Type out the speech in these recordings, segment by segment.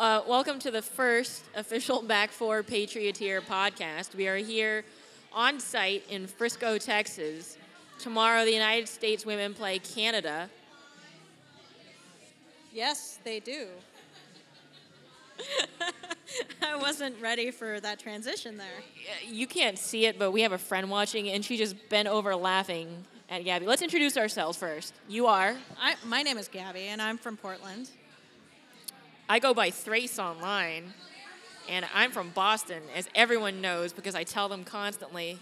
Uh, welcome to the first official Back Four Patrioteer podcast. We are here on site in Frisco, Texas. Tomorrow, the United States women play Canada. Yes, they do. I wasn't ready for that transition there. You can't see it, but we have a friend watching, and she just bent over laughing at Gabby. Let's introduce ourselves first. You are. I, my name is Gabby, and I'm from Portland. I go by Thrace online, and I'm from Boston, as everyone knows because I tell them constantly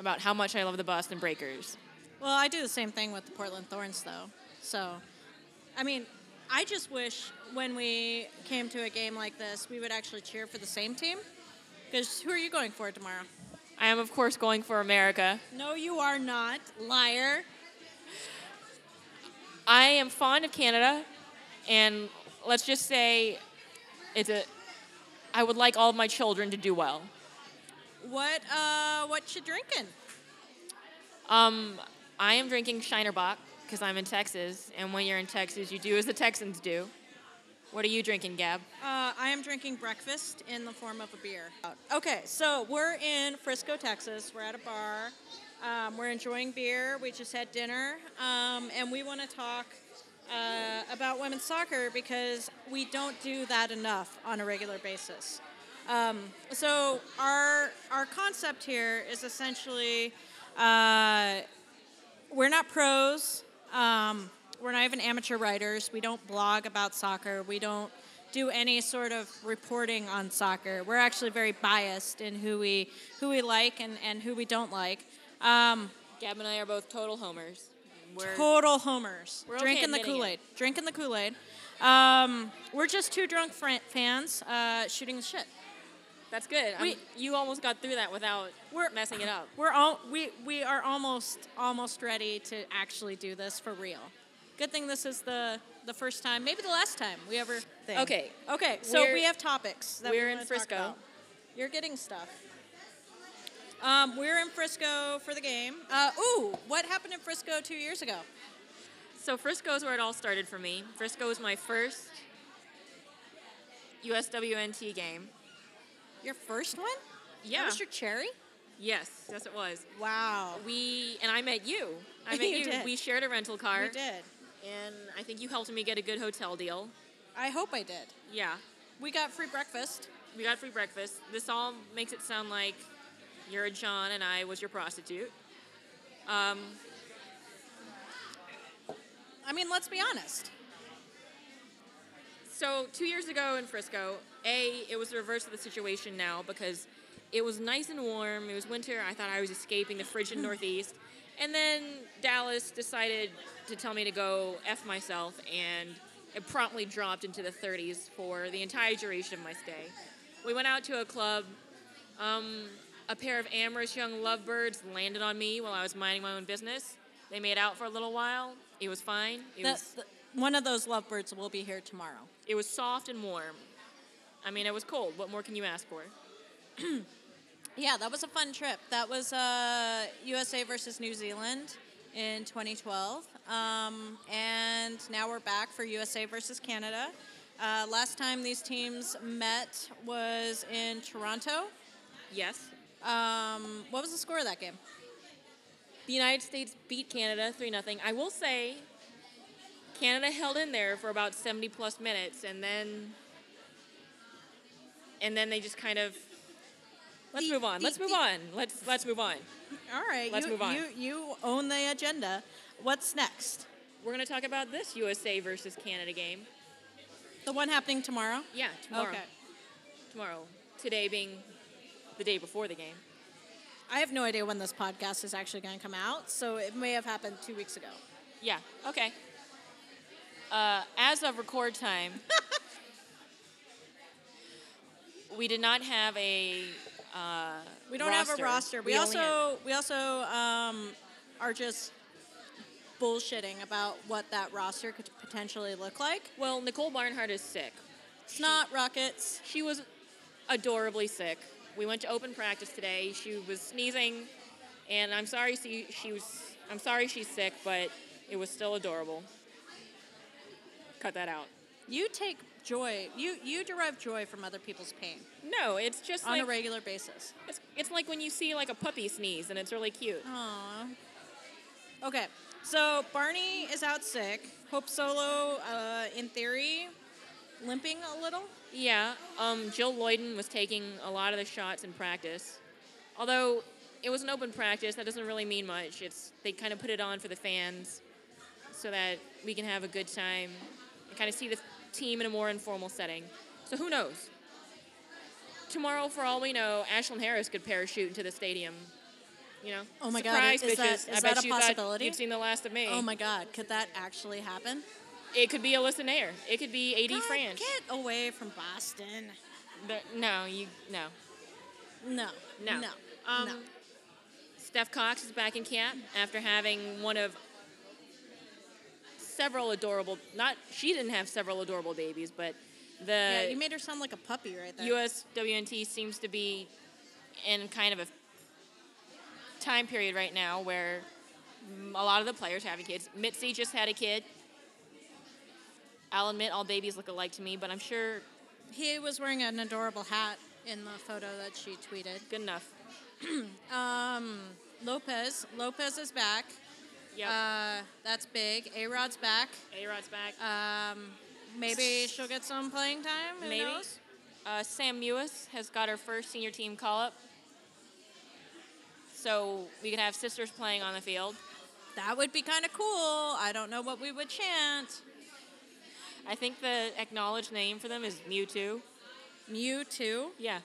about how much I love the Boston Breakers. Well, I do the same thing with the Portland Thorns, though. So, I mean, I just wish when we came to a game like this, we would actually cheer for the same team. Because who are you going for tomorrow? I am, of course, going for America. No, you are not, liar. I am fond of Canada, and let's just say it's a. I would like all of my children to do well. What uh, what you drinking? Um, I am drinking Shiner Bock because I'm in Texas, and when you're in Texas, you do as the Texans do. What are you drinking, Gab? Uh, I am drinking breakfast in the form of a beer. Okay, so we're in Frisco, Texas. We're at a bar. Um, we're enjoying beer. We just had dinner, um, and we want to talk uh, about women's soccer because we don't do that enough on a regular basis. Um, so our our concept here is essentially uh, we're not pros. Um, we're not even amateur writers. We don't blog about soccer. We don't do any sort of reporting on soccer. We're actually very biased in who we who we like and, and who we don't like. Um, Gab and I are both total homers. We're total homers. We're okay drinking the. Kool Aid. Drinking the Kool Aid. Um, we're just two drunk fans uh, shooting the shit. That's good. I'm- We- you almost got through that without We're- messing it up. We're all we we are almost almost ready to actually do this for real. Good thing this is the the first time, maybe the last time we ever. Thing. Okay. Okay. So We're- we have topics that we're we in Frisco. about. You're getting stuff. Um, we're in Frisco for the game. Uh, ooh, what happened in Frisco two years ago? So Frisco is where it all started for me. Frisco was my first USWNT game. Your first one? Yeah. That was your cherry? Yes, yes, it was. Wow. We and I met you. I met You you. We shared a rental car, We did. and I think you helped me get a good hotel deal. I hope I did. Yeah, We got free breakfast. we got free breakfast. This all makes it sound like you're a John and I was your prostitute. Um, I mean, let's be honest. So two years ago in Frisco, a it was the reverse of the situation now because it was nice and warm. It was winter. I thought I was escaping the frigid Northeast, and then Dallas decided to tell me to go f myself, and it promptly dropped into the 30s for the entire duration of my stay. We went out to a club. Um, a pair of amorous young lovebirds landed on me while I was minding my own business. They made out for a little while. It was fine. It The- was the- one of those lovebirds will be here tomorrow. it was soft and warm. I mean, it was cold. What more can you ask for? Yeah, that was a fun trip. That was uh, USA versus New Zealand in 2012. Um, and now we're back for USA versus Canada. Uh, last time these teams met was in Toronto. Yes. Um, what was the score of that game? The United States beat Canada 3 0. I will say, Canada held in there for about 70 plus minutes, and then. And then they just kind of. Let's The- move on. the- Let's move the- on. Let's let's move on. All right, Let's you, move on. You, you own the agenda. What's next? We're gonna talk about this USA versus Canada game. The one happening tomorrow? Yeah, tomorrow. Okay. Tomorrow. Today being the day before the game. I have no idea when this podcast is actually going to come out, so it may have happened two weeks ago. Yeah. Okay. Uh, as of record time, we did not have a. Uh, We don't have a roster. We, had- also we also um, are just bullshitting about what that roster could potentially look like. well, Nicole Barnhart is sick. It's not Rockets. She was adorably sick. We went to open practice today. She was sneezing, and I'm sorry she, she was. I'm sorry she's sick, but it was still adorable. Cut that out. You take joy. You you derive joy from other people's pain No, it's just on like a regular basis. it's, it's like when you see like a puppy sneeze and it's really cute. Aww. Okay, so Barney is out sick. Hope Solo, uh, in theory, limping a little. Yeah, um, Jill Loyden was taking a lot of the shots in practice. Although it was an open practice, that doesn't really mean much. It's they kind of put it on for the fans so that we can have a good time and kind of see the team in a more informal setting. So who knows? Tomorrow, for all we know, Ashlyn Harris could parachute into the stadium. You know? Oh my God, Surprise, is bitches. is I that bet a you possibility? You'd seen the last of me. Oh my God, could that actually happen? It could be Alyssa Naeher. It could be AD God, France. Get away from Boston. The- no, you no. No. No. No. Um, no. Steph Cox is back in camp after having one of several adorable. Not she didn't have several adorable babies, but the Yeah, you made her sound like a puppy right there. USWNT seems to be in kind of a time period right now where a lot of the players are having kids. Mitzi just had a kid. I'll admit all babies look alike to me, but I'm sure he was wearing an adorable hat in the photo that she tweeted. good enough. Um, Lopez. Lopez is back. Yep. Uh, that's big. A Rod's back. A Rod's back. Um, maybe she'll get some playing time. Who Maybe. knows? Uh, Sam Mewis has got her first senior team call up. So we could have sisters playing on the field. That would be kind of cool. I don't know what we would chant. I think the acknowledged name for them is Mewtwo. Mewtwo. Yeah.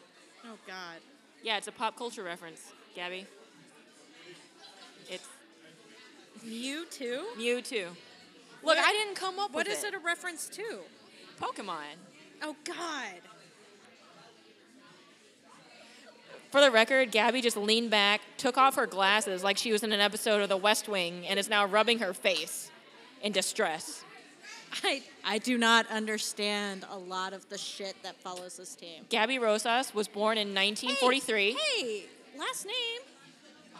Oh God. Yeah, it's a pop culture reference, Gabby. It's Mewtwo. Mewtwo. What- Look, I didn't come up What with is it a reference to? Pokemon. Oh God. For the record, Gabby just leaned back, took off her glasses like she was in an episode of The West Wing, and is now rubbing her face in distress. I I do not understand a lot of the shit that follows this team. Gabby Rosas was born in 1943. Hey, hey, last name.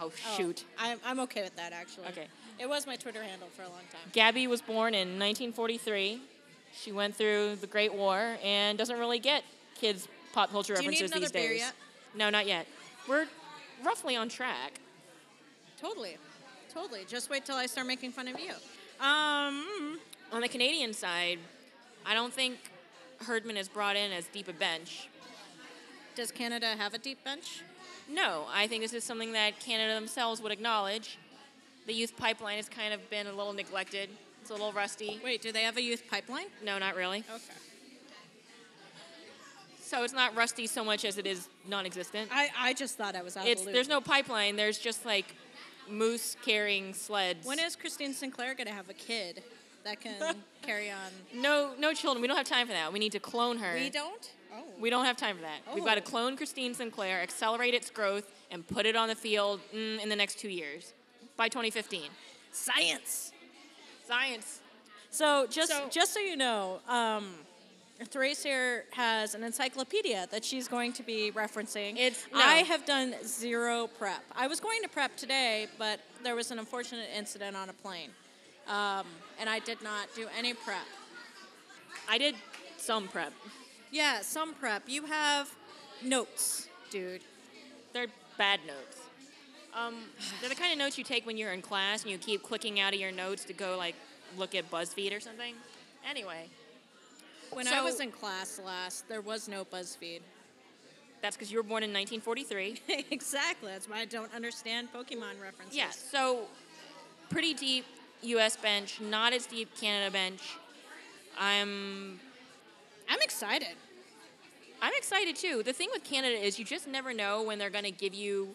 Oh, Oh, shoot. I'm I'm okay with that actually. Okay. It was my Twitter handle for a long time. Gabby was born in 1943. She went through the Great War and doesn't really get kids' pop culture Do you need references these beer days. yet? No, not yet. We're roughly on track. Totally, totally. Just wait till I start making fun of you. Um. On the Canadian side, I don't think Herdman is brought in as deep a bench. Does Canada have a deep bench? No, I think this is something that Canada themselves would acknowledge. The youth pipeline has kind of been a little neglected. It's a little rusty. Wait, do they have a youth pipeline? No, not really. Okay. So it's not rusty so much as it is non-existent. I, I just thought I was out It's of the loop. there's no pipeline. There's just like moose carrying sleds. When is Christine Sinclair gonna have a kid that can carry on? no no children? We don't have time for that. We need to clone her. We don't. Oh. We don't have time for that. We've got to Oh. clone Christine Sinclair, accelerate its growth, and put it on the field mm, in the next two years, by 2015. Science. Science. So just So- just so you know, um, Therese here has an encyclopedia that she's going to be referencing. It's- no. I have done zero prep. I was going to prep today, but there was an unfortunate incident on a plane, um, and I did not do any prep. I did some prep. Yeah, some prep. You have notes, dude. They're bad notes. Um, they're the kind of notes you take when you're in class and you keep clicking out of your notes to go like look at BuzzFeed or something. Anyway, When I was in class last, there was no BuzzFeed. that's because you were born in 1943. exactly. That's why I don't understand Pokemon references. Yeah, so pretty deep U.S. bench, not as deep Canada bench. I'm I'm excited. I'm excited too. The thing with Canada is you just never know when they're going to give you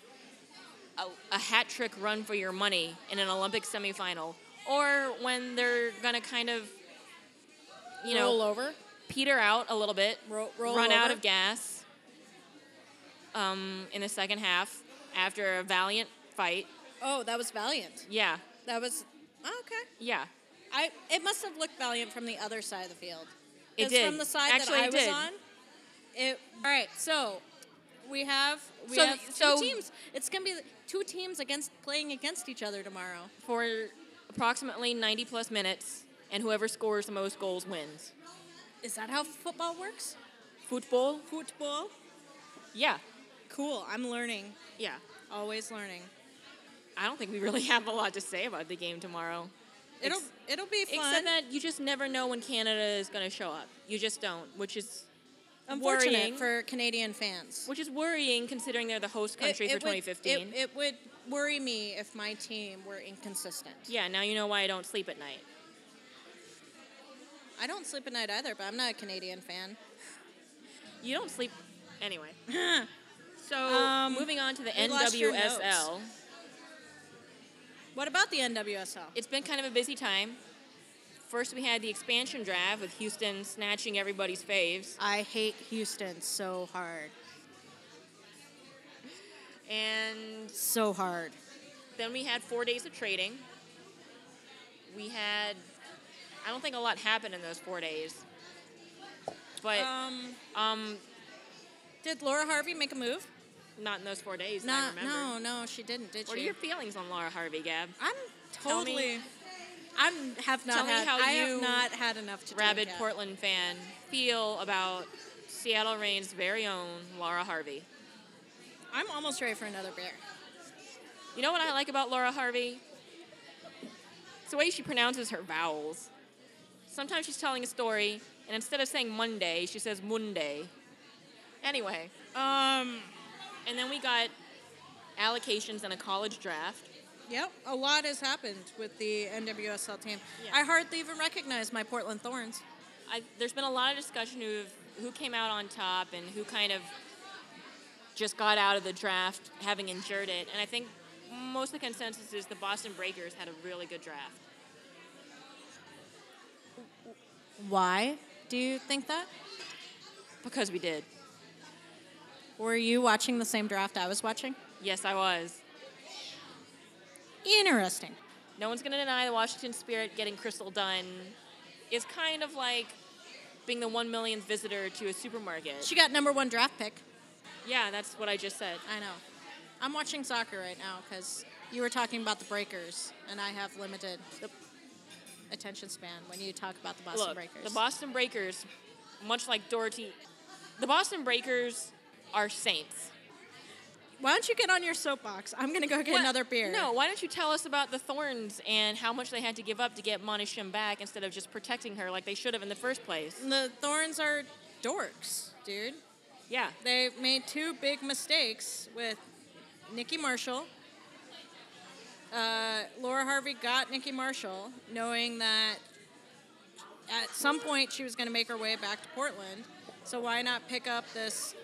a, a hat trick run for your money in an Olympic semifinal, or when they're going to kind of you know roll over. peter out a little bit, Ro- roll run out of gas um, in the second half after a valiant fight. Oh, that was Valiant. Yeah, That was oh, okay. yeah. I it must have looked Valiant from the other side of the field. It did. From the side Actually, that I was on. It all right. So we have we So- have two so- teams. It's gonna be two teams against playing against each other tomorrow. For approximately 90 plus minutes, and whoever scores the most goals wins. Is that how football works? Football? Football? Yeah. Cool. I'm learning. Yeah. Always learning. I don't think we really have a lot to say about the game tomorrow. It'll Ex- it'll be fun. Except that you just never know when Canada is going to show up. You just don't, which is Unfortunate worrying. for Canadian fans. which is worrying considering they're the host country It- for would- 2015. it, it would worry me if my team were inconsistent. yeah, now you know why I don't sleep at night. I don't sleep at night either, but I'm not a Canadian fan. You don't sleep anyway. so Um, moving on to the we lost your NWSL. What about the NWSL? It's been kind of a busy time. First, we had the expansion draft with Houston snatching everybody's faves, I hate Houston so hard. and So hard. then we had four days of trading. We had, I don't think a lot happened in those four days, but Um, um, did Laura Harvey make a move? Not in those four days. I Not, no, no, she didn't, did she? What are your feelings on Laura Harvey, Gab? I'm totally. I'm have not Tell me had. how I you, have not had enough to rabid. Portland fan feel about Seattle Reign's very own Laura Harvey. I'm almost ready for another beer. You know what I like about Laura Harvey? It's the way she pronounces her vowels. Sometimes she's telling a story, and instead of saying Monday, she says Monday. Anyway, Um. And then we got allocations and a college draft. Yep, a lot has happened with the NWSL team. Yeah. I hardly even recognize my Portland Thorns. I, there's been a lot of discussion of who came out on top and who kind of just got out of the draft having endured it. And I think most of the consensus is the Boston Breakers had a really good draft. Why do you think that? Because we did. Were you watching the same draft I was watching? Yes, I was. Interesting. No one's going to deny the Washington Spirit getting Crystal Dunn is kind of like being the one millionth visitor to a supermarket. She got number one draft pick. Yeah, that's what I just said. I know. I'm watching soccer right now because you were talking about the Breakers, and I have limited the attention span when you talk about the Boston Look, Breakers. the Boston Breakers, much like Doherty, the Boston Breakers are saints. Why don't you get on your soapbox? I'm gonna go get What- another beer. No, why don't you tell us about the Thorns and how much they had to give up to get Mana Shim back instead of just protecting her like they should have in the first place? the Thorns are dorks, dude. Yeah. They made two big mistakes with Nikki Marshall. Uh, Laura Harvey got Nikki Marshall, knowing that at some point she was going to make her way back to Portland. So why not pick up this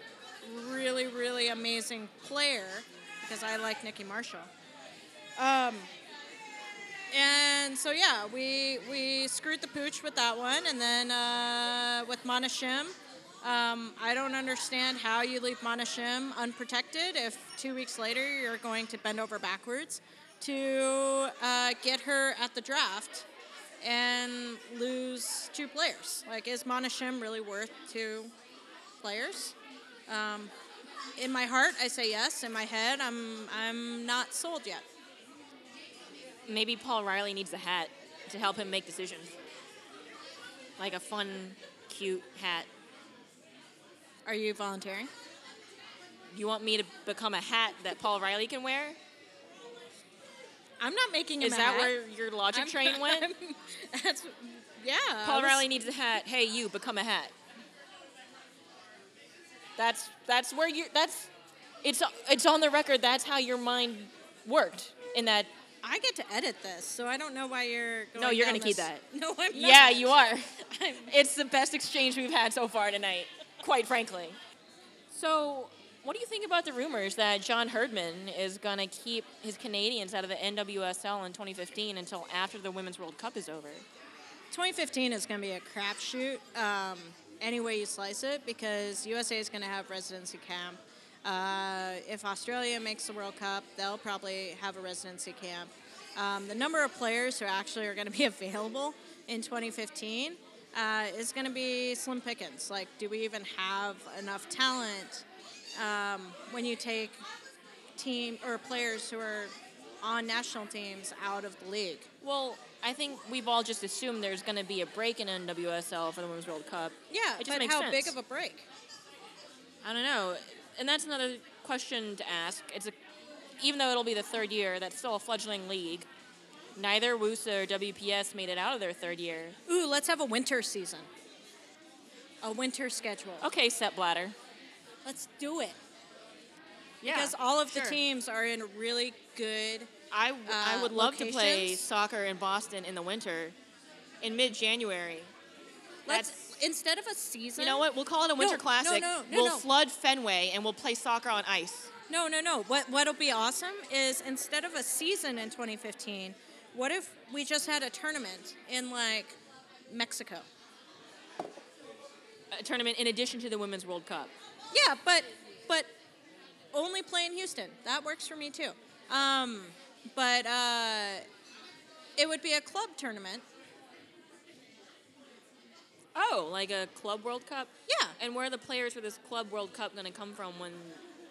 really, really amazing player? Because I like Nikki Marshall. Um, and so yeah, we we screwed the pooch with that one, and then uh, with Mana Shim, um, I don't understand how you leave Mana Shim unprotected if two weeks later you're going to bend over backwards to uh, get her at the draft and lose two players. Like, is Mana Shim really worth two players? Um, in my heart, I say yes. In my head, I'm I'm not sold yet. Maybe Paul Riley needs a hat to help him make decisions. Like a fun, cute hat. Are you volunteering? You want me to become a hat that Paul Riley can wear? I'm not making Is that hat. where your logic I'm- train went? That's yeah. Paul was- Riley needs a hat. Hey, you become a hat. That's that's where you. That's it's it's on the record. That's how your mind worked. In that, I get to edit this, so I don't know why you're. Going No, you're gonna keep that. No, I'm not. yeah, you are. It's the best exchange we've had so far tonight, quite frankly. So, what do you think about the rumors that John Herdman is gonna keep his Canadians out of the NWSL in 2015 until after the Women's World Cup is over? 2015 is going to be a crapshoot, um, any way you slice it, because USA is going to have residency camp. Uh, if Australia makes the World Cup, they'll probably have a residency camp. Um, the number of players who actually are going to be available in 2015 uh, is going to be slim pickings. Like, do we even have enough talent um, when you take team or players who are on national teams out of the league? Well, I think we've all just assumed there's going to be a break in NWSL for the Women's World Cup. Yeah, It just but how sense. big of a break? I don't know, and that's another question to ask. It's a, even though it'll be the third year, that's still a fledgling league. Neither WUSA or WPS made it out of their third year. Ooh, let's have a winter season. A winter schedule. Okay, Sepp Blatter. Let's do it. Yeah, Because all of the teams are in really good. I, w- I uh, would love to play soccer in Boston in the winter, in mid-January. Let's That's- instead of a season. You know what? We'll call it a winter No, no, classic. no, no, we'll no. flood Fenway and we'll play soccer on ice. No, no, no. What what'll be awesome is instead of a season in 2015, what if we just had a tournament in like Mexico? A tournament in addition to the Women's World Cup. Yeah, but but only play in Houston. That works for me too. Um, but uh, it would be a club tournament. Oh, like a Club World Cup? Yeah. And where are the players for this Club World Cup going to come from when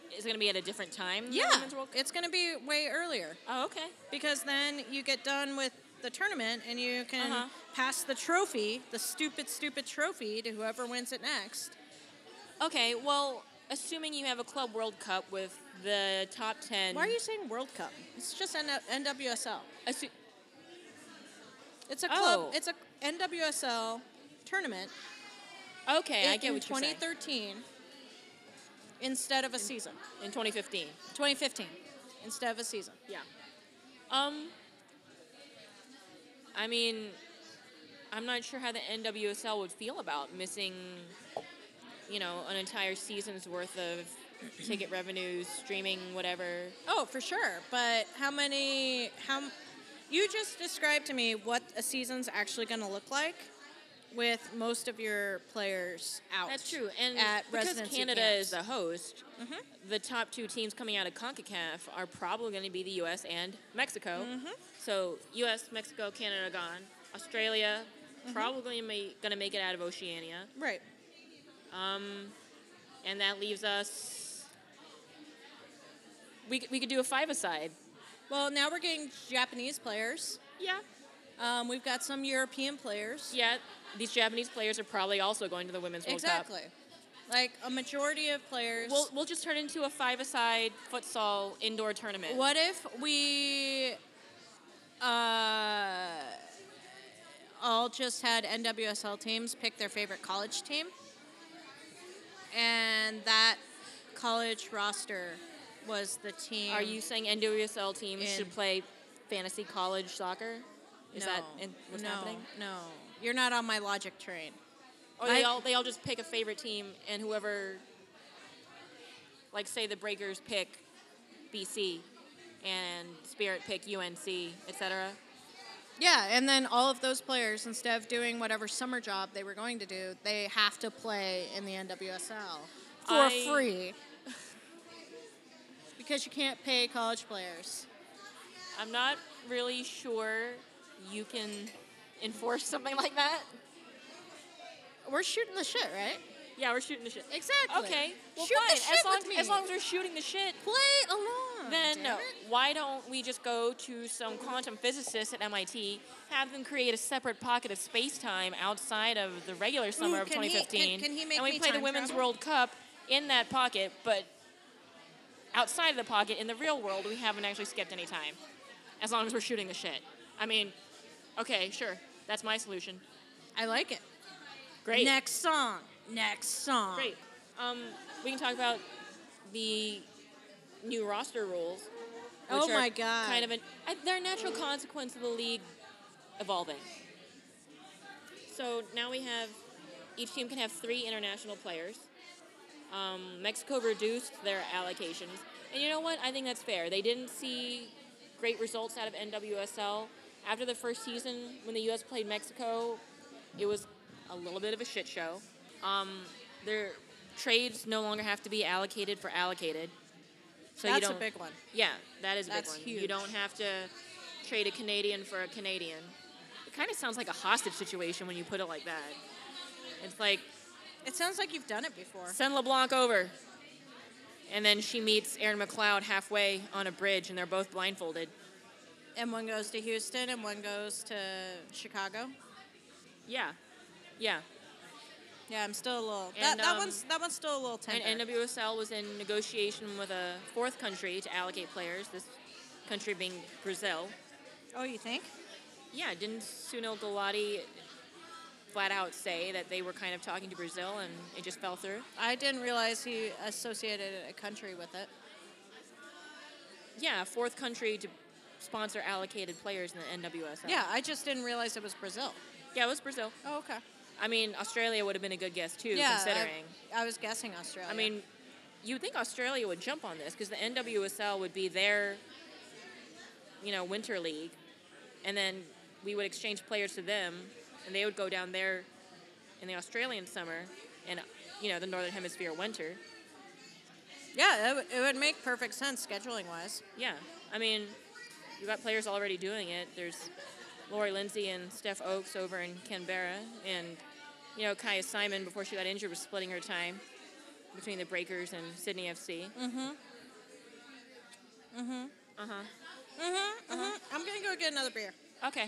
it's going to be at a different time? Yeah, Women's World Cup? it's going to be way earlier Oh, okay. because then you get done with the tournament and you can Uh-huh. pass the trophy, the stupid, stupid trophy, to whoever wins it next. Okay, well, assuming you have a Club World Cup with the top 10 Why are you saying World Cup? It's just N- NWSL. assu- It's a club. Oh. It's a NWSL tournament. Okay, I in, get what you're saying. 2013 instead of a season. In 2015. 2015 instead of a season. Yeah. Um I mean I'm not sure how the NWSL would feel about missing you know, an entire season's worth of ticket revenues, streaming, whatever. Oh, for sure. But how many? How? You just described to me what a season's actually going to look like with most of your players out. That's true. And at because Canada camps. is the host, Mm-hmm. the top two teams coming out of CONCACAF are probably going to be the U.S. and Mexico. Mm-hmm. So U.S., Mexico, Canada gone. Australia Mm-hmm. probably going to make it out of Oceania. right. Um, and that leaves us. We, we could do a five-a-side. Well, now we're getting Japanese players. Yeah. Um, we've got some European players. Yeah. These Japanese players are probably also going to the Women's World Cup. exactly. Like a majority of players. We'll, we'll just turn into a five-a-side futsal indoor tournament. What if we uh, all just had NWSL teams pick their favorite college team? And that college roster was the team. Are you saying NWSL teams In- should play fantasy college soccer? Is no, that in, what's no, happening? No, you're not on my logic train. Or they all they all just pick a favorite team and whoever, like say the Breakers pick BC, and Spirit pick UNC, etc. Yeah, and then all of those players, instead of doing whatever summer job they were going to do, they have to play in the NWSL for I- free. Because you can't pay college players. I'm not really sure you can enforce something like that. We're shooting the shit, right? Yeah, we're shooting the shit. Exactly. Okay, well Shoot fine. the shit as long with me. as long as we're shooting the shit, Play along. then damn no. it. Why don't we just go to some quantum physicists at MIT, have them create a separate pocket of space time outside of the regular summer Ooh, of can he- can- 2015, can and we play the Women's travel? World Cup in that pocket, but outside of the pocket in the real world, we haven't actually skipped any time, as long as we're shooting the shit. I mean, okay, sure, that's my solution. I like it. Great. Next song. Next song. Great. Um, we can talk about the new roster rules. Oh my God. Kind of an they're a natural consequence of the league evolving. So now we have each team can have three international players. Um, Mexico reduced their allocations, and you know what? I think that's fair. They didn't see great results out of NWSL after the first season when the U.S. played Mexico. It was a little bit of a shit show. Um, their trades no longer have to be allocated for allocated. So you That's a don't, big one. yeah, that is a That's big one. You huge. don't have to trade a Canadian for a Canadian. It kind of sounds like a hostage situation when you put it like that. It's like It sounds like you've done it before. send LeBlanc over, and then she meets Erin McLeod halfway on a bridge, and they're both blindfolded. and one goes to Houston, and one goes to Chicago. Yeah, yeah. Yeah, I'm still a little. And, that, that um, one's that one's still a little tender. And NWSL was in negotiation with a fourth country to allocate players. This country being Brazil. oh, you think? Yeah, didn't Sunil Gulati flat out say that they were kind of talking to Brazil and it just fell through? I didn't realize he associated a country with it. Yeah, fourth country to sponsor allocated players in the NWSL. Yeah, I just didn't realize it was Brazil. Yeah, it was Brazil. Oh, okay. I mean, Australia would have been a good guess too, yeah, considering. I, I was guessing Australia. I mean, you would think Australia would jump on this because the NWSL would be their, you know, winter league, and then we would exchange players to them, and they would go down there in the Australian summer, and you know, the Northern Hemisphere winter. yeah, it, would- it would make perfect sense scheduling wise. Yeah, I mean, you got players already doing it. There's Lori Lindsey and Steph Ochs over in Canberra, and you know, Kyah Simon before she got injured was splitting her time between the Breakers and Sydney FC. Mm-hmm. Uh huh. Mm-hmm. mm-hmm. I'm gonna go get another beer. Okay.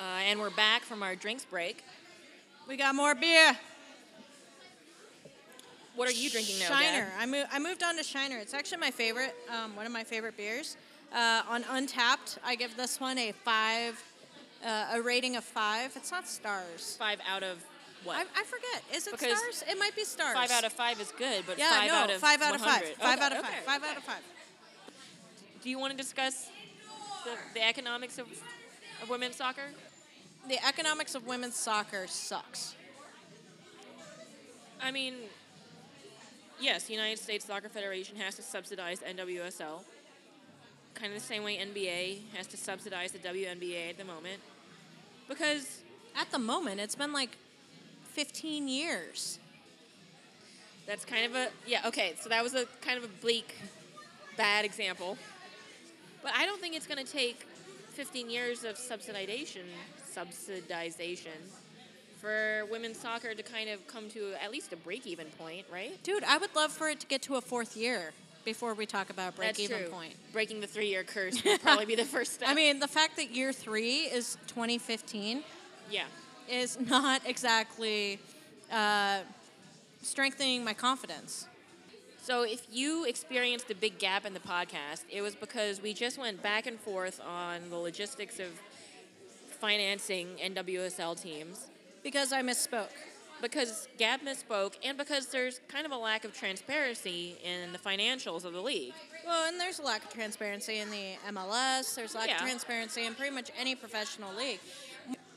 Uh, and we're back from our drinks break. We got more beer. What are you drinking now, Shiner. I, mo- I moved on to Shiner. It's actually my favorite, um, one of my favorite beers. Uh, on Untappd, I give this one a five, uh, a rating of five. It's not stars. Five out of what? I, I forget. Is it Because stars? It might be stars. five out of five is good, but yeah, five no, out of five out of five. 100. Five Okay, out of five. okay, Five okay. out of five. Do you want to discuss the, the economics of, of women's soccer? The economics of women's soccer sucks. I mean, yes, the United States Soccer Federation has to subsidize NWSL. Kind of the same way NBA has to subsidize the WNBA at the moment. Because At the moment, it's been like 15 years. That's kind of a yeah. Okay, so that was a kind of a bleak, bad example. But I don't think it's going to take 15 years of subsidization, subsidization, for women's soccer to kind of come to at least a break-even point, right? Dude, I would love for it to get to a fourth year before we talk about break That's even true. point. Breaking the three-year curse would probably be the first step. I mean, the fact that year three is 2015 yeah. is not exactly uh, strengthening my confidence. So if you experienced a big gap in the podcast, it was because we just went back and forth on the logistics of financing NWSL teams. Because I misspoke. because Gab misspoke and because there's kind of a lack of transparency in the financials of the league. Well, and there's a lack of transparency in the MLS. There's a lack Yeah. of transparency in pretty much any professional league.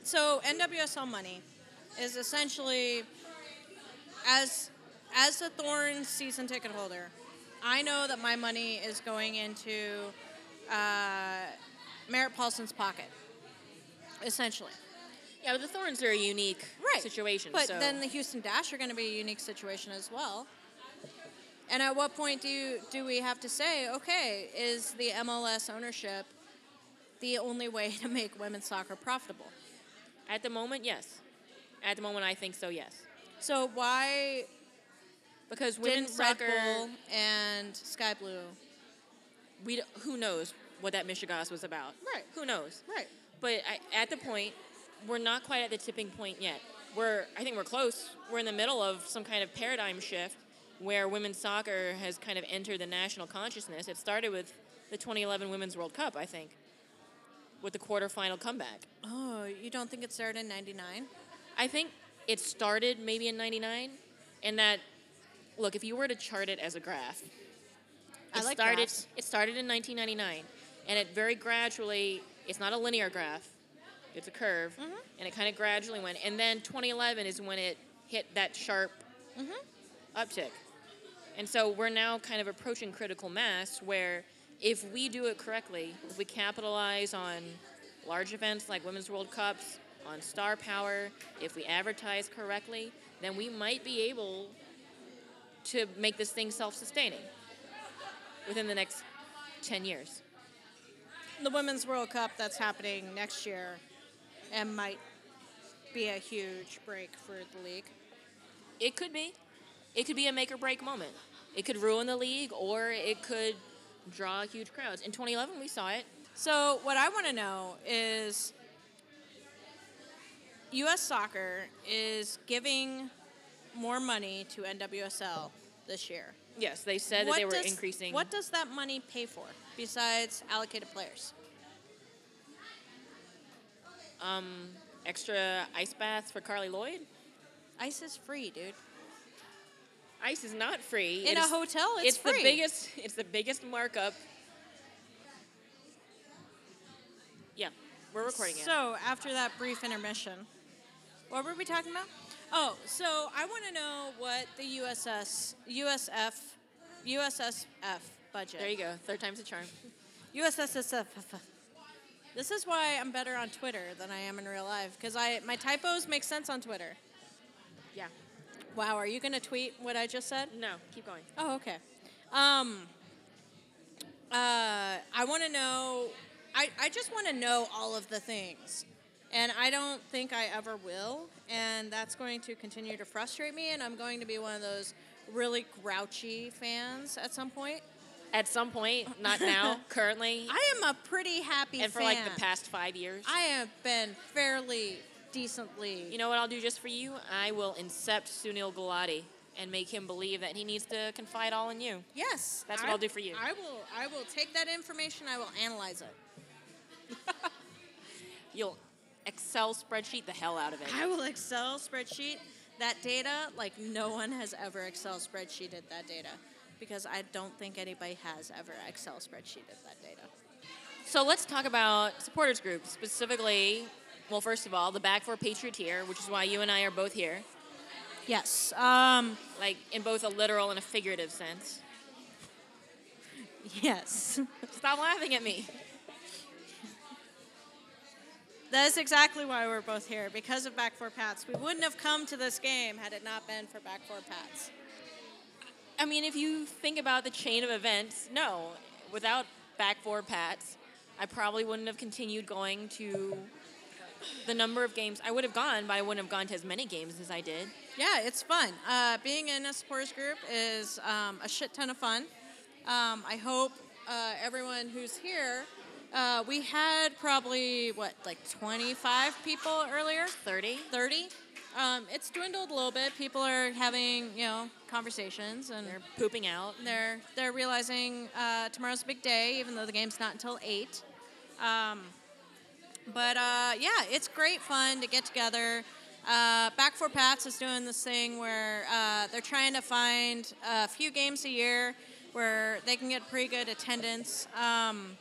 So NWSL money is essentially as as a Thorn season ticket holder, I know that my money is going into uh, Merritt Paulson's pocket, essentially. Yeah, but the Thorns are a unique situation. But so then the Houston Dash are going to be a unique situation as well. And at what point do you, do we have to say, okay, is the MLS ownership the only way to make women's soccer profitable? at the moment, yes. At the moment, I think so. Yes, So why because women's Red soccer, Bull and Sky Blue? we who knows what that Michigas was about. Right. Who knows? Right. But I, at the point, we're not quite at the tipping point yet. We're, I think we're close. We're in the middle of some kind of paradigm shift where women's soccer has kind of entered the national consciousness. It started with the 2011 Women's World Cup, I think, with the quarterfinal comeback. Oh, you don't think it started in '99? I think it started maybe in 99, and that, look, if you were to chart it as a graph, I it like started, graphs. It started in 1999, and it very gradually, it's not a linear graph, it's a curve, Mm-hmm. and it kind of gradually went. And then 2011 is when it hit that sharp Mm-hmm. uptick. And so we're now kind of approaching critical mass where if we do it correctly, if we capitalize on large events like Women's World Cups, on star power, if we advertise correctly, then we might be able to make this thing self sustaining within the next 10 years. The Women's World Cup that's happening next year, and might be a huge break for the league. It could be. It could be a make or break moment. It could ruin the league or it could draw huge crowds. In 2011, we saw it. So what I want to know is U.S. Soccer is giving more money to NWSL this year. Yes, they said that they were increasing. What does that money pay for besides allocated players? Um, extra ice baths for Carli Lloyd. Ice is free, dude. Ice is not free. In a hotel, it's, it's free. the biggest. It's the biggest markup. Yeah, we're recording it. So after that brief intermission, what were we talking about? Oh, so I want to know what the USS USF USSF budget. There you go. Third time's a charm. USSF. This is why I'm better on Twitter than I am in real life because I my typos make sense on Twitter. Yeah. Wow, are you gonna tweet what I just said? No, keep going. Oh, okay. Um, uh, I want to know. I, I just want to know all of the things, and I don't think I ever will, and that's going to continue to frustrate me. And I'm going to be one of those really grouchy fans at some point. At some point, not now, currently, I am a pretty happy and for like the past five years. I have been fairly decently. You know what I'll do just for you? I will incept Sunil Gulati and make him believe that he needs to confide all in you. yes, That's what I- I'll do for you. I will. I will take that information. I will analyze it. You'll Excel spreadsheet the hell out of it. I will Excel spreadsheet that data like no one has ever Excel spreadsheeted that data because I don't think anybody has ever Excel spreadsheeted that data. So let's talk about supporters groups, specifically, well, first of all, the Back for Patrioteer, which is why you and I are both here, Yes. Um, like in both a literal and a figurative sense. yes. Stop laughing at me. that is exactly why we're both here because of Back Four Pats. We wouldn't have come to this game had it not been for Back Four Pats. I mean, if you think about the chain of events, no, without Back for Pats, I probably wouldn't have continued going to the number of games I would have gone, but I wouldn't have gone to as many games as I did. Yeah, it's fun. Uh, being in a supporters group is um, a shit ton of fun. Um, I hope uh, everyone who's here. Uh, we had probably what, like 25 people earlier, 30? 30. Um, it's dwindled a little bit. People are having, you know, conversations, and They're pooping out. they're they're realizing uh, tomorrow's a big day, even though the game's not until eight. Um, but uh, yeah, it's great fun to get together. Uh, Back for Pats is doing this thing where uh, they're trying to find a few games a year where they can get pretty good attendance, um,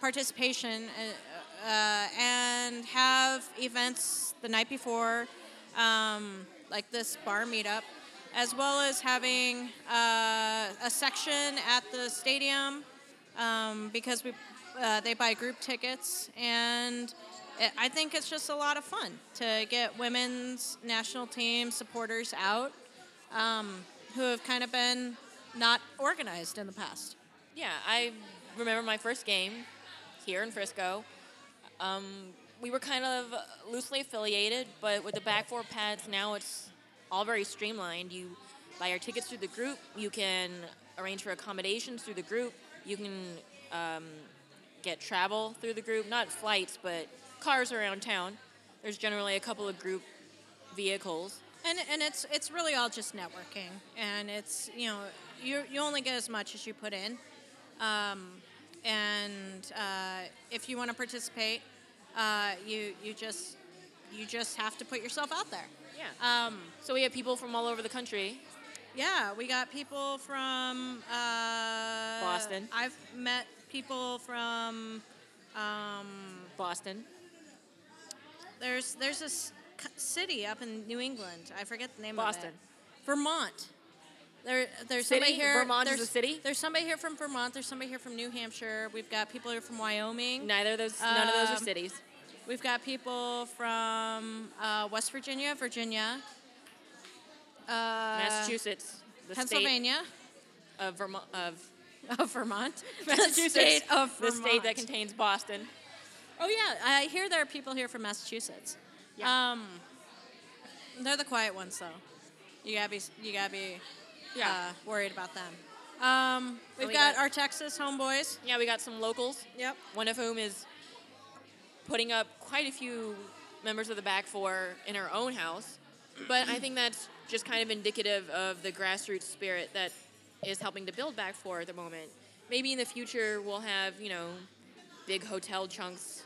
participation, uh, uh, and have events the night before, um, like this bar meetup, as well as having uh, a section at the stadium um, because we uh, they buy group tickets and it, I think it's just a lot of fun to get women's national team supporters out um, who have kind of been not organized in the past. Yeah, I remember my first game here in Frisco. Um, we were kind of loosely affiliated, but with the back four pads now it's all very streamlined. You buy your tickets through the group. You can arrange for accommodations through the group. You can um, get travel through the group, not flights, but cars around town. There's generally a couple of group vehicles. And, and it's it's really all just networking, and it's you know you you only get as much as you put in, um, and uh, if you want to participate, uh, you you just you just have to put yourself out there. Yeah. Um, So we have people from all over the country. yeah, we got people from uh, Boston. I've met people from um, Boston. there's there's this c- city up in New England. I forget the name Boston. of it. Boston. Vermont. There, there's City? somebody here. Vermont is there's, a city? There's somebody here from Vermont. There's somebody here from New Hampshire. We've got people here from Wyoming. Neither of those. none of those are Um, cities. We've got people from uh, West Virginia, Virginia, uh, Massachusetts. The Pennsylvania, State of Vermont. Of of Vermont, Massachusetts. the state of The state that contains Boston. Oh yeah, I hear there are people here from Massachusetts. Yeah. Um, they're the quiet ones though. You gotta be you gotta be Yeah. uh, worried about them. Um, we've we got, got- our Texas homeboys. Yeah, we got some locals. Yep. One of whom is putting up quite a few members of the back four in our own house. But I think that's just kind of indicative of the grassroots spirit that is helping to build back four at the moment. Maybe in the future we'll have, you know, big hotel chunks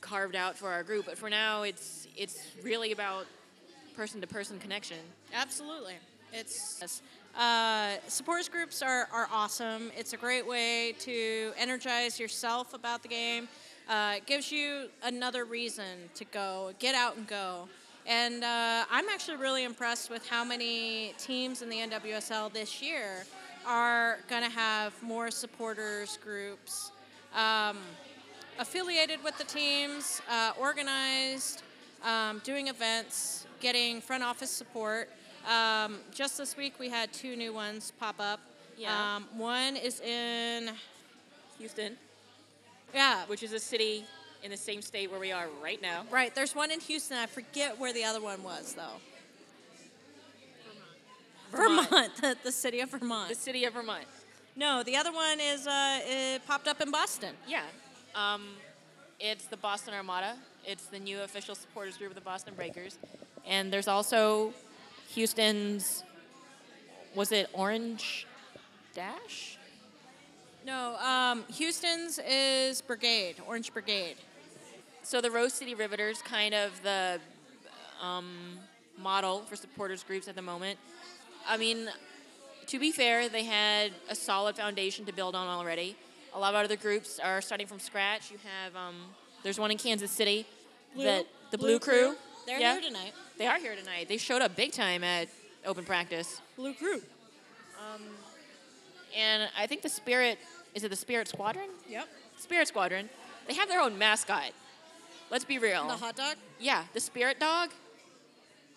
carved out for our group, but for now it's it's really about person to person connection. Absolutely. It's uh, supporters groups are, are awesome. It's a great way to energize yourself about the game. Uh, it gives you another reason to go, get out and go. And uh, I'm actually really impressed with how many teams in the NWSL this year are going to have more supporters groups um, affiliated with the teams, uh, organized, um, doing events, getting front office support. Um, just this week, we had two new ones pop up. Yeah. Um, one is in, Houston, yeah, which is a city in the same state where we are right now. right. There's one in Houston. I forget where the other one was, though. Vermont. Vermont, the, the city of Vermont. The city of Vermont. No, the other one is uh, it popped up in Boston. Yeah. Um, it's the Boston Armada. It's the new official supporters group of the Boston Breakers. And there's also Houston's, was it Orange Dash? No, um, Houston's is Brigade, Orange Brigade. So the Rose City Riveters, kind of the um, model for supporters groups at the moment. I mean, to be fair, they had a solid foundation to build on already. A lot of other groups are starting from scratch. You have um, there's one in Kansas City, that the Blue, Crew. They're yeah, here tonight. They are here tonight. They showed up big time at open practice, Blue Crew. and I think the Spirit is it the Spirit Squadron? Yep. Spirit Squadron. They have their own mascot. Let's be real. The hot dog. yeah, the Spirit Dog.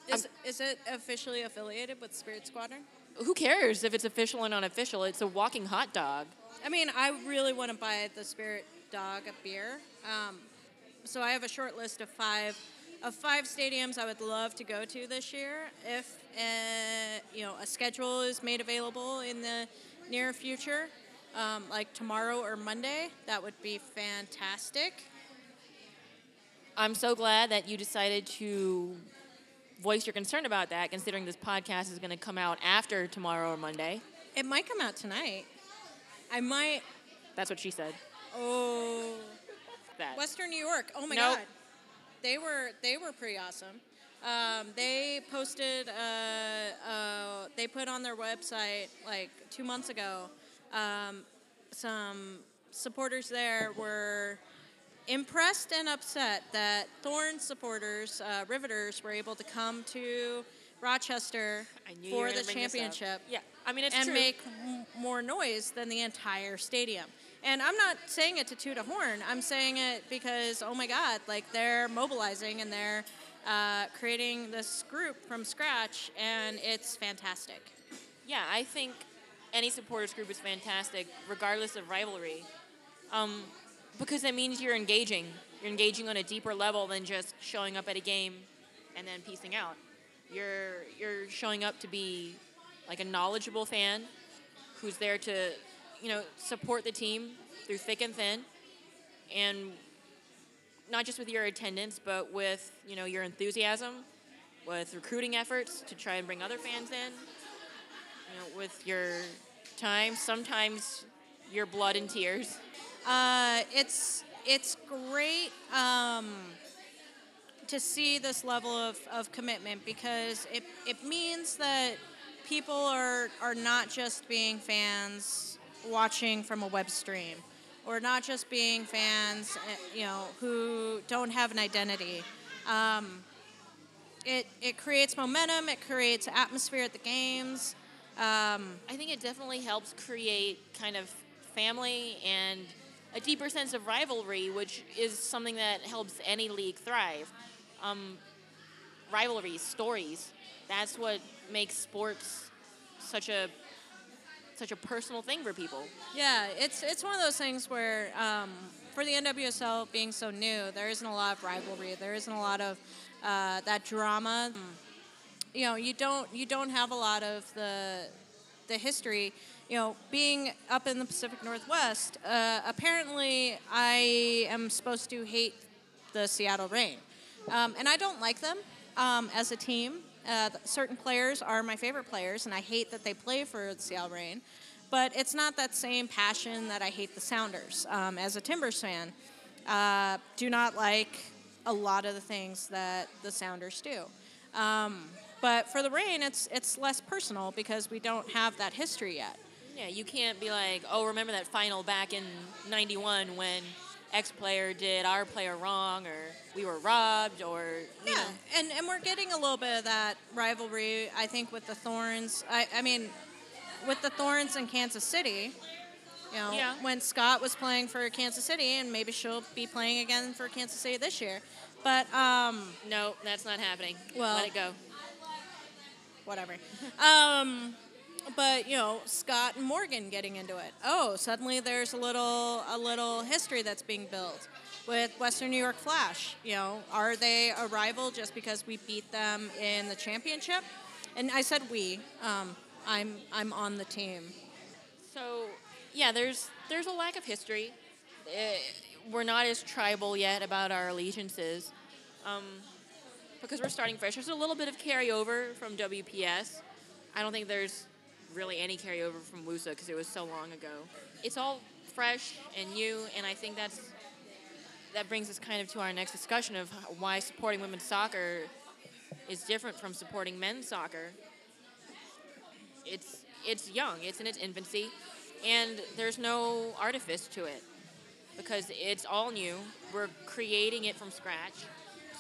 Is, is it officially affiliated with Spirit Squadron? Who cares if it's official and unofficial? It's a walking hot dog. I mean, I really want to buy the Spirit Dog a beer. Um, so I have a short list of five of five stadiums I would love to go to this year. If uh, you know a schedule is made available in the near future, um, like tomorrow or Monday, that would be fantastic. I'm so glad that you decided to voice your concern about that, considering this podcast is going to come out after tomorrow or Monday. It might come out tonight. I might. That's what she said. Oh, That. Western New York. Oh my Nope. God, they were they were pretty awesome. Um, they posted. Uh, uh, they put on their website like two months ago. Um, some supporters there were impressed and upset that Thorn supporters, uh, Riveters, were able to come to Rochester I knew you were for the bring this up. championship Yeah, I mean it's and true. make m- more noise than the entire stadium. And I'm not saying it to toot a horn. I'm saying it because, oh my God, like they're mobilizing and they're uh, creating this group from scratch, and it's fantastic. yeah, I think any supporters group is fantastic, regardless of rivalry, um, because that means you're engaging. You're engaging on a deeper level than just showing up at a game and then piecing out. You're you're showing up to be like a knowledgeable fan who's there to, you know, support the team through thick and thin, and not just with your attendance, but with you know your enthusiasm, with recruiting efforts to try and bring other fans in, know, with your time, sometimes your blood and tears. Uh, it's it's great um, to see this level of, of commitment because it, it means that people are, are not just being fans watching from a web stream or not just being fans uh, you know who don't have an identity um, it, it creates momentum it creates atmosphere at the games um, I think it definitely helps create kind of family and a deeper sense of rivalry, which is something that helps any league thrive. Um, rivalries, stories, that's what makes sports such a such a personal thing for people. Yeah, it's it's one of those things where um, for the NWSL being so new, there isn't a lot of rivalry. There isn't a lot of uh, that drama. You know, you don't you don't have a lot of the the history. you know, being up in the Pacific Northwest, uh, apparently I am supposed to hate the Seattle Reign, Um, and I don't like them um, as a team. Uh, certain players are my favorite players, and I hate that they play for the Seattle Reign. But it's not that same passion that I hate the Sounders. Um, as a Timbers fan, uh, do not like a lot of the things that the Sounders do. Um, but for the Reign, it's it's less personal because we don't have that history yet. Yeah, you can't be like, oh, remember that final back in '91 when X player did our player wrong, or we were robbed, or yeah, know. and and we're getting a little bit of that rivalry. I think with the Thorns. I I mean, with the Thorns in Kansas City. You know, yeah. when Scott was playing for Kansas City, and maybe she'll be playing again for Kansas City this year. But um, no, that's not happening. Well, let it go. Whatever. um, but you know Scott and Morgan getting into it. Oh, suddenly there's a little a little history that's being built with Western New York Flash. You know, are they a rival just because we beat them in the championship? And I said we. Um, I'm I'm on the team. So yeah, there's there's a lack of history. Uh, we're not as tribal yet about our allegiances. Um, because we're starting fresh. There's a little bit of carryover from WPS. I don't think there's really any carryover from WUSA because it was so long ago. It's all fresh and new, and I think that's that brings us kind of to our next discussion of why supporting women's soccer is different from supporting men's soccer. It's it's young, it's in its infancy, and there's no artifice to it because it's all new. We're creating it from scratch,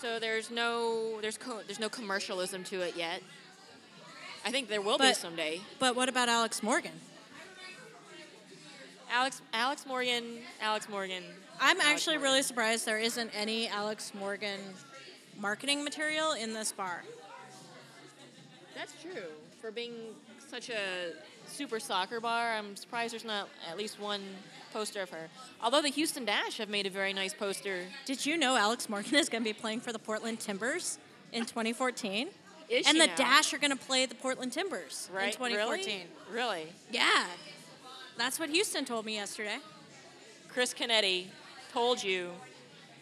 so there's no there's co- there's no commercialism to it yet. I think there will but, be someday. But what about Alex Morgan? Alex Alex Morgan, Alex Morgan. I'm Alex actually Morgan. really surprised there isn't any Alex Morgan marketing material in this bar. That's true. For being such a super soccer bar, I'm surprised there's not at least one poster of her. Although the Houston Dash have made a very nice poster. Did you know Alex Morgan is going to be playing for the Portland Timbers in 2014? Is and the now? Dash are going to play the Portland Timbers right? in 2014. Really? really? Yeah. That's what Houston told me yesterday. Chris Canetti told you.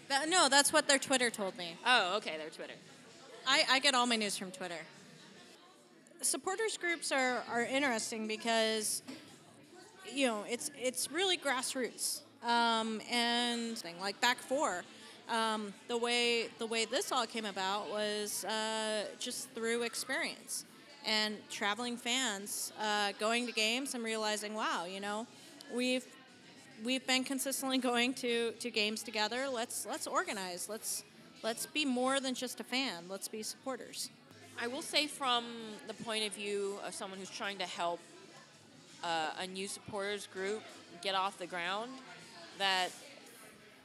That, no, that's what their Twitter told me. Oh, okay, their Twitter. I, I get all my news from Twitter. Supporters groups are, are interesting because, you know, it's it's really grassroots. Um, and like back four, um, the way the way this all came about was uh, just through experience and traveling fans uh, going to games and realizing, wow, you know, we've we've been consistently going to, to games together. Let's let's organize. Let's let's be more than just a fan. Let's be supporters. I will say, from the point of view of someone who's trying to help uh, a new supporters group get off the ground, that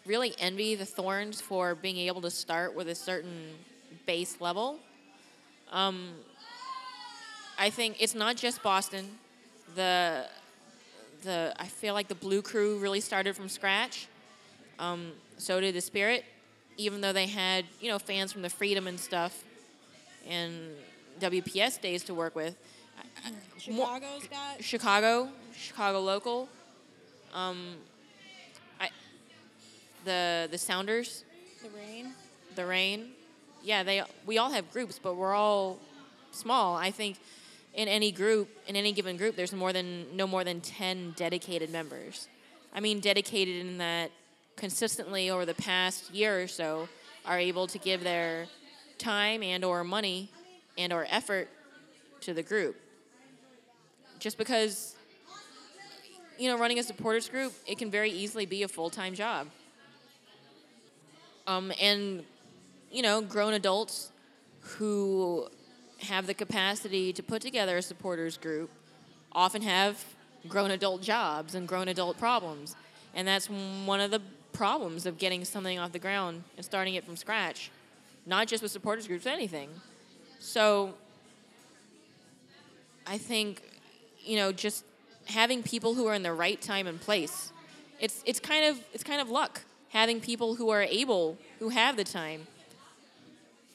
really envy the Thorns for being able to start with a certain base level. Um, I think it's not just Boston. The the I feel like the Blue Crew really started from scratch. Um, so did the Spirit, even though they had you know fans from the Freedom and stuff, and WPS days to work with. Chicago's got Chicago, Chicago local. Um, the the Sounders, the Reign. the Reign. Yeah, they we all have groups, but we're all small. I think in any group, in any given group, there's more than no more than ten dedicated members. I mean, dedicated in that consistently over the past year or so are able to give their time and or money and or effort to the group. Just because you know, running a supporters group, it can very easily be a full-time job. Um, and, you know, grown adults who have the capacity to put together a supporters group often have grown adult jobs and grown adult problems. And that's one of the problems of getting something off the ground and starting it from scratch, not just with supporters groups, anything. So I think, you know, just having people who are in the right time and place. It's it's kind of it's kind of luck having people who are able, who have the time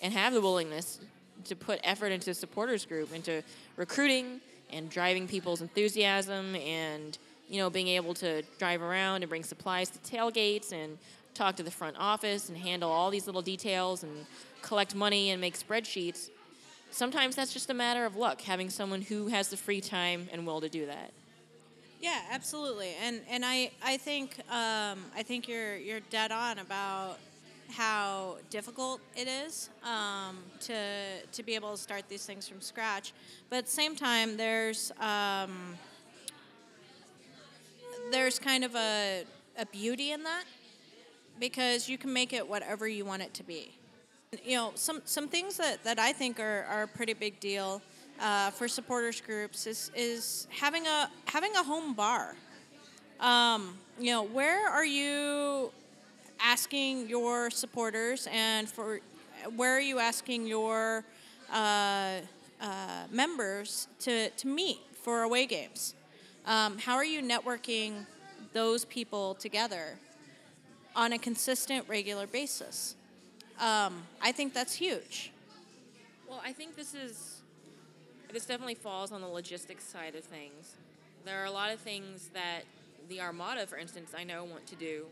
and have the willingness to put effort into a supporters group, into recruiting, and driving people's enthusiasm and you know being able to drive around and bring supplies to tailgates and talk to the front office and handle all these little details and collect money and make spreadsheets sometimes that's just a matter of luck having someone who has the free time and will to do that. Yeah, absolutely, and and I I think um, I think you're you're dead on about how difficult it is um, to to be able to start these things from scratch, but at the same time, there's um, there's kind of a a beauty in that because you can make it whatever you want it to be. You know, some some things that, that I think are, are a pretty big deal uh, for supporters groups is is having a having a home bar. Um, you know, where are you asking your supporters and for where are you asking your uh, uh, members to, to meet for away games? Um, how are you networking those people together on a consistent, regular basis? Um, I think that's huge. Well, I think this is this definitely falls on the logistics side of things. There are a lot of things that the Armada, for instance, I know want to do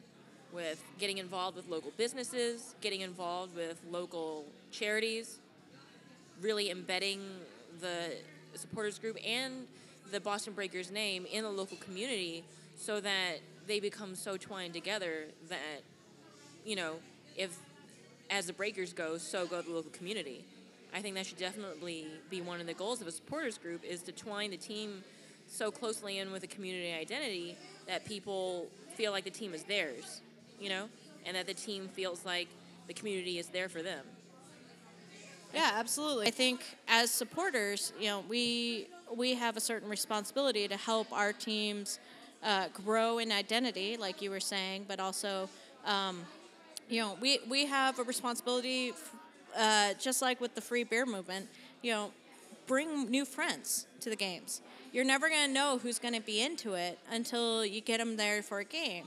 with getting involved with local businesses, getting involved with local charities, really embedding the supporters group and the Boston Breakers name in the local community so that they become so twined together that, you know, if as the Breakers go, so go the local community. I think that should definitely be one of the goals of a supporters group is to twine the team so closely in with a community identity that people feel like the team is theirs, you know, and that the team feels like the community is there for them. Yeah, absolutely. I think as supporters, you know, we we have a certain responsibility to help our teams uh, grow in identity, like you were saying, but also, um, you know, we we have a responsibility, uh, just like with the free beer movement. You know, bring new friends to the games. You're never going to know who's going to be into it until you get them there for a game.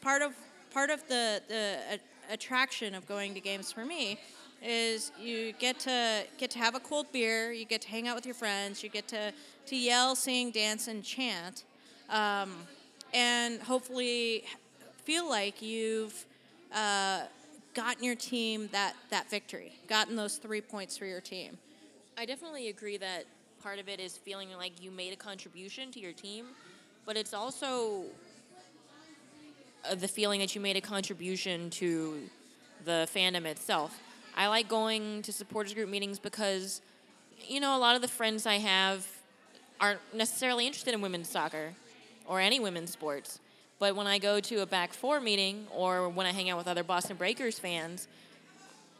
Part of part of the the attraction of going to games for me is you get to get to have a cold beer, you get to hang out with your friends, you get to to yell, sing, dance, and chant, um, and hopefully feel like you've uh, gotten your team that that victory, gotten those three points for your team. I definitely agree that part of it is feeling like you made a contribution to your team, but it's also uh, the feeling that you made a contribution to the fandom itself. I like going to supporters group meetings because, you know, a lot of the friends I have aren't necessarily interested in women's soccer or any women's sports. But when I go to a back four meeting or when I hang out with other Boston Breakers fans,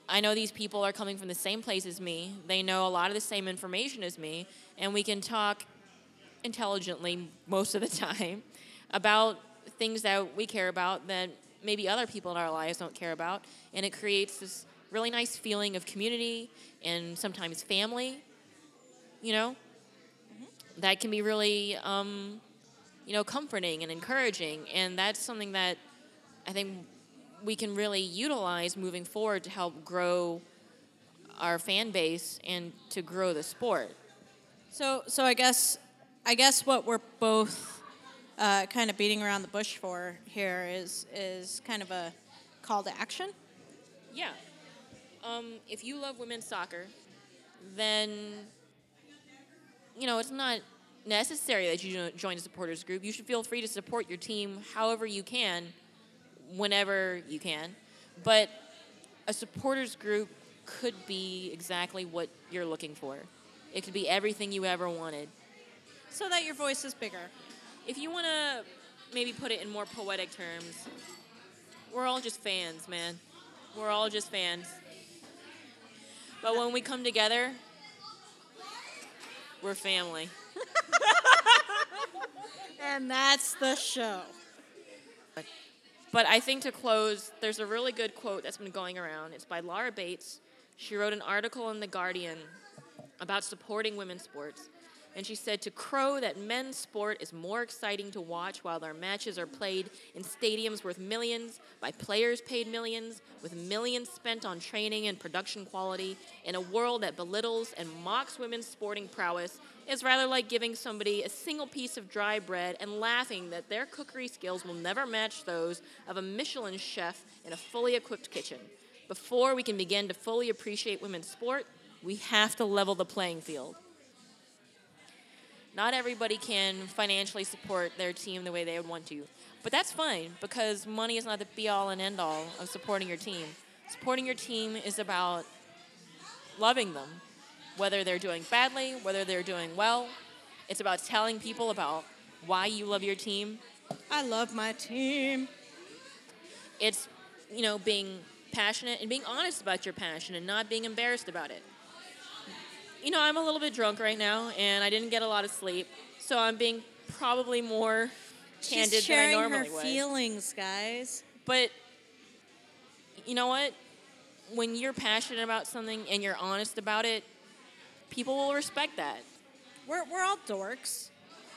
I know these people are coming from the same place as me. They know a lot of the same information as me, and we can talk intelligently most of the time about things that we care about that maybe other people in our lives don't care about. And it creates this really nice feeling of community and sometimes family, you know, that can be really, um, you know, comforting and encouraging. And that's something that I think we can really utilize moving forward to help grow our fan base and to grow the sport. So, so I guess, I guess what we're both uh, kind of beating around the bush for here is is kind of a call to action. Yeah. Um, if you love women's soccer, then you know it's not necessary that you join a supporters group. You should feel free to support your team however you can, whenever you can. But a supporters group could be exactly what you're looking for. It could be everything you ever wanted. So that your voice is bigger. If you want to maybe put it in more poetic terms, we're all just fans, man. We're all just fans. But when we come together, we're family. And that's the show. But I think to close, there's a really good quote that's been going around. It's by Laura Bates. She wrote an article in The Guardian about supporting women's sports. And she said to crow that men's sport is more exciting to watch while their matches are played in stadiums worth millions, by players paid millions, with millions spent on training and production quality, in a world that belittles and mocks women's sporting prowess is rather like giving somebody a single piece of dry bread and laughing that their cookery skills will never match those of a Michelin chef in a fully equipped kitchen. Before we can begin to fully appreciate women's sport, we have to level the playing field. Not everybody can financially support their team the way they would want to, but that's fine because money is not the be all and end all of supporting your team. Supporting your team is about loving them, whether they're doing badly, whether they're doing well. It's about telling people about why you love your team. I love my team. It's, you know, being passionate and being honest about your passion and not being embarrassed about it. You know, I'm a little bit drunk right now and I didn't get a lot of sleep, so I'm being probably more candid She's sharing than I normally her would. feelings, guys. But you know what? When you're passionate about something and you're honest about it, people will respect that. We're, we're all dorks.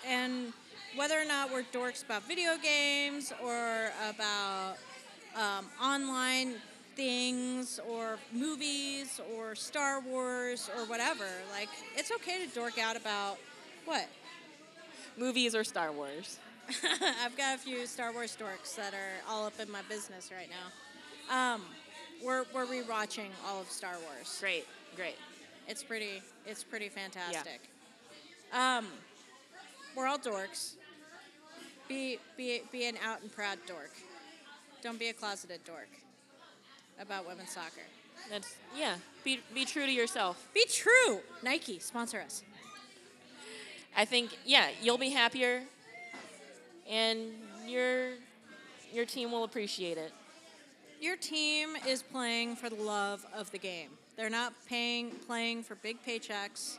And whether or not we're dorks about video games or about um, online things or movies or Star Wars or whatever, like, it's okay to dork out about what? Movies or Star Wars. I've got a few Star Wars dorks that are all up in my business right now. Um, we're, we're rewatching all of Star Wars. Great, great. It's pretty. It's pretty fantastic. Um, we're all dorks. Be be be an out and proud dork. Don't be a closeted dork about women's soccer. That's yeah. Be be true to yourself. Be true. Nike sponsor us. I think yeah, you'll be happier, and your your team will appreciate it. Your team is playing for the love of the game. They're not paying playing for big paychecks.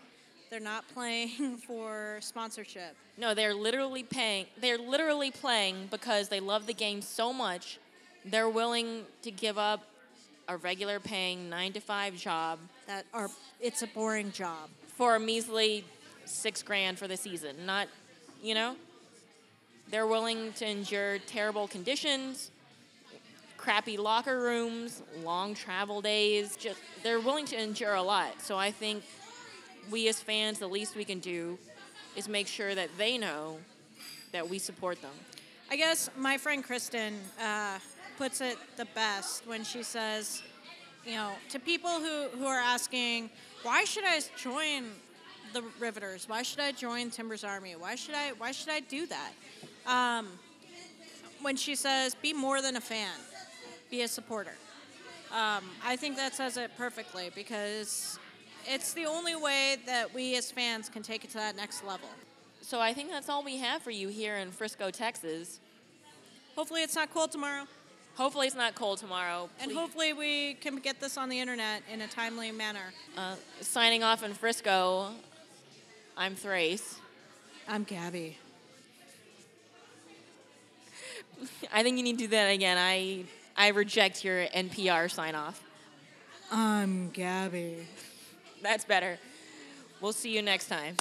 They're not playing for sponsorship. No, they're literally paying. They're literally playing because they love the game so much. They're willing to give up a regular paying nine to five job That are it's a boring job. for a measly six grand for the season. Not, you know, they're willing to endure terrible conditions, crappy locker rooms, long travel days. Just they're willing to endure a lot. So I think we as fans, the least we can do is make sure that they know that we support them. I guess my friend Kristen uh, puts it the best when she says, you know, to people who, who are asking, why should I join the Riveters? Why should I join Timber's Army? Why should I why should I do that? Um, when she says, be more than a fan, be a supporter. Um, I think that says it perfectly because it's the only way that we as fans can take it to that next level. So I think that's all we have for you here in Frisco, Texas. Hopefully, it's not cold tomorrow. Hopefully it's not cold tomorrow. And hopefully we can get this on the internet in a timely manner. uh, signing off in Frisco, I'm Thrace. I'm Gabby. I think you need to do that again. I I reject your NPR sign off. I'm um, Gabby. That's better. We'll see you next time.